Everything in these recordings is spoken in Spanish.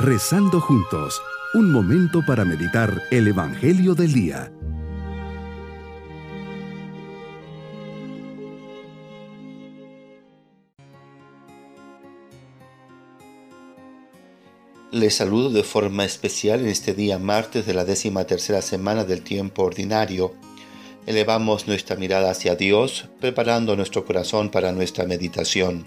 Rezando juntos, un momento para meditar el Evangelio del Día. Les saludo de forma especial en este día martes de la décima tercera semana del tiempo ordinario. Elevamos nuestra mirada hacia Dios, preparando nuestro corazón para nuestra meditación.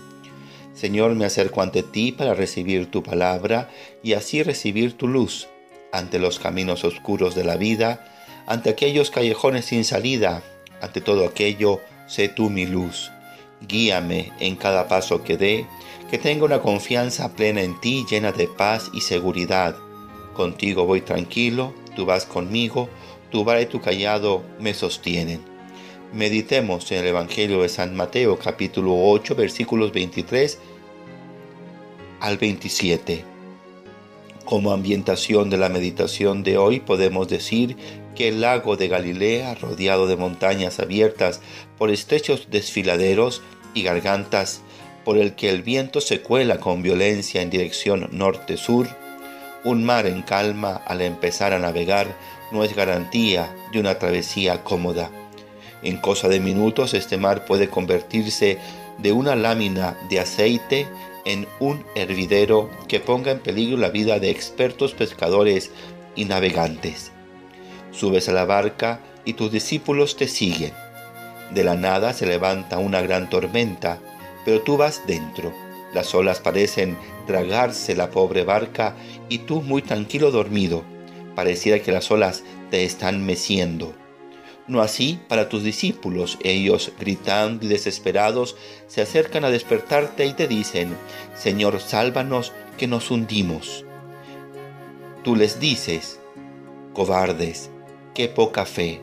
Señor, me acerco ante ti para recibir tu palabra y así recibir tu luz ante los caminos oscuros de la vida, ante aquellos callejones sin salida, ante todo aquello, sé tú mi luz. Guíame en cada paso que dé, que tenga una confianza plena en ti, llena de paz y seguridad. Contigo voy tranquilo, tú vas conmigo, tu vara y tu callado me sostienen. Meditemos en el Evangelio de San Mateo capítulo 8 versículos 23 al 27. Como ambientación de la meditación de hoy podemos decir que el lago de Galilea, rodeado de montañas abiertas por estrechos desfiladeros y gargantas, por el que el viento se cuela con violencia en dirección norte-sur, un mar en calma al empezar a navegar no es garantía de una travesía cómoda. En cosa de minutos este mar puede convertirse de una lámina de aceite en un hervidero que ponga en peligro la vida de expertos pescadores y navegantes. Subes a la barca y tus discípulos te siguen. De la nada se levanta una gran tormenta, pero tú vas dentro. Las olas parecen tragarse la pobre barca y tú muy tranquilo dormido. Pareciera que las olas te están meciendo. No así para tus discípulos. Ellos, gritando y desesperados, se acercan a despertarte y te dicen, Señor, sálvanos que nos hundimos. Tú les dices, cobardes, qué poca fe.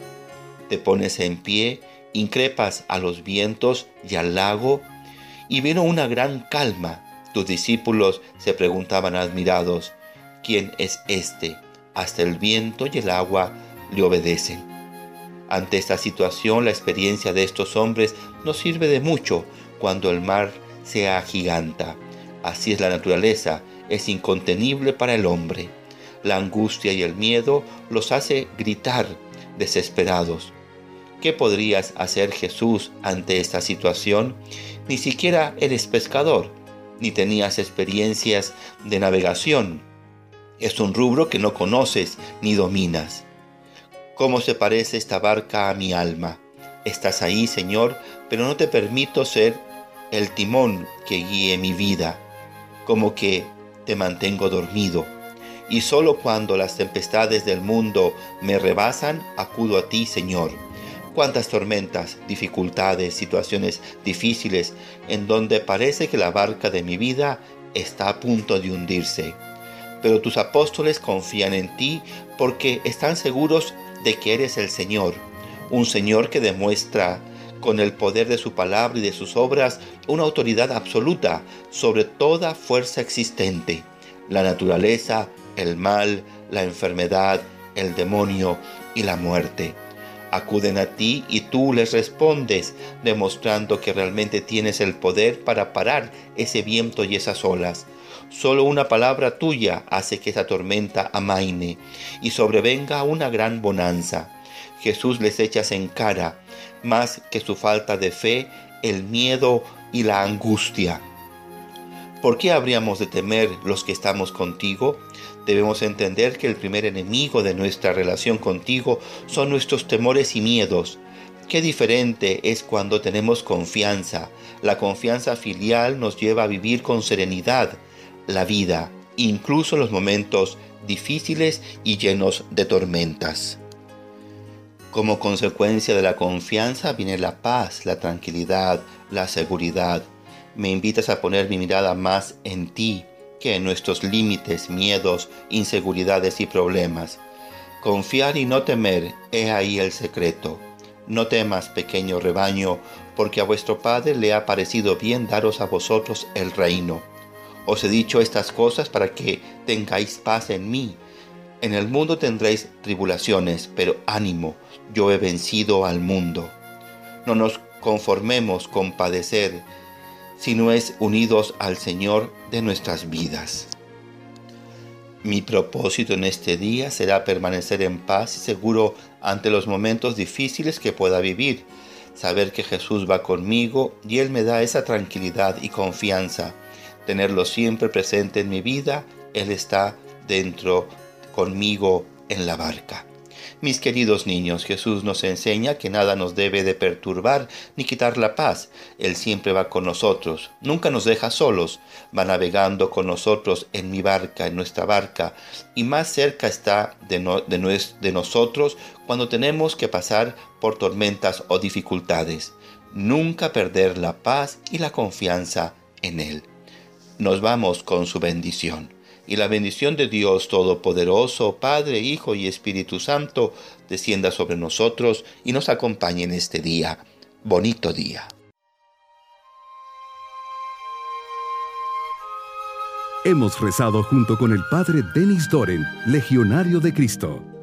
Te pones en pie, increpas a los vientos y al lago, y vino una gran calma. Tus discípulos se preguntaban admirados, ¿quién es este? Hasta el viento y el agua le obedecen. Ante esta situación, la experiencia de estos hombres no sirve de mucho cuando el mar se agiganta. Así es la naturaleza, es incontenible para el hombre. La angustia y el miedo los hace gritar desesperados. ¿Qué podrías hacer Jesús ante esta situación? Ni siquiera eres pescador, ni tenías experiencias de navegación. Es un rubro que no conoces ni dominas. ¿Cómo se parece esta barca a mi alma? Estás ahí, Señor, pero no te permito ser el timón que guíe mi vida, como que te mantengo dormido. Y solo cuando las tempestades del mundo me rebasan, acudo a ti, Señor. Cuántas tormentas, dificultades, situaciones difíciles, en donde parece que la barca de mi vida está a punto de hundirse. Pero tus apóstoles confían en ti porque están seguros de que eres el Señor, un Señor que demuestra con el poder de su palabra y de sus obras una autoridad absoluta sobre toda fuerza existente, la naturaleza, el mal, la enfermedad, el demonio y la muerte. Acuden a ti y tú les respondes, demostrando que realmente tienes el poder para parar ese viento y esas olas. Solo una palabra tuya hace que esa tormenta amaine y sobrevenga una gran bonanza. Jesús les echas en cara, más que su falta de fe, el miedo y la angustia. ¿Por qué habríamos de temer los que estamos contigo? Debemos entender que el primer enemigo de nuestra relación contigo son nuestros temores y miedos. Qué diferente es cuando tenemos confianza. La confianza filial nos lleva a vivir con serenidad, la vida, incluso los momentos difíciles y llenos de tormentas. Como consecuencia de la confianza viene la paz, la tranquilidad, la seguridad. Me invitas a poner mi mirada más en ti que en nuestros límites, miedos, inseguridades y problemas. Confiar y no temer, he ahí el secreto. No temas, pequeño rebaño, porque a vuestro Padre le ha parecido bien daros a vosotros el reino. Os he dicho estas cosas para que tengáis paz en mí. En el mundo tendréis tribulaciones, pero ánimo, yo he vencido al mundo. No nos conformemos con padecer, sino es unidos al Señor de nuestras vidas. Mi propósito en este día será permanecer en paz y seguro ante los momentos difíciles que pueda vivir. Saber que Jesús va conmigo y Él me da esa tranquilidad y confianza. Tenerlo siempre presente en mi vida. Él está dentro conmigo en la barca. Mis queridos niños, Jesús nos enseña que nada nos debe de perturbar ni quitar la paz. Él siempre va con nosotros, nunca nos deja solos, va navegando con nosotros en mi barca, en nuestra barca, y más cerca está de, de nosotros cuando tenemos que pasar por tormentas o dificultades. Nunca perder la paz y la confianza en Él. Nos vamos con su bendición y la bendición de Dios Todopoderoso, Padre, Hijo y Espíritu Santo, descienda sobre nosotros y nos acompañe en este día. Bonito día. Hemos rezado junto con el Padre Denis Doren, Legionario de Cristo.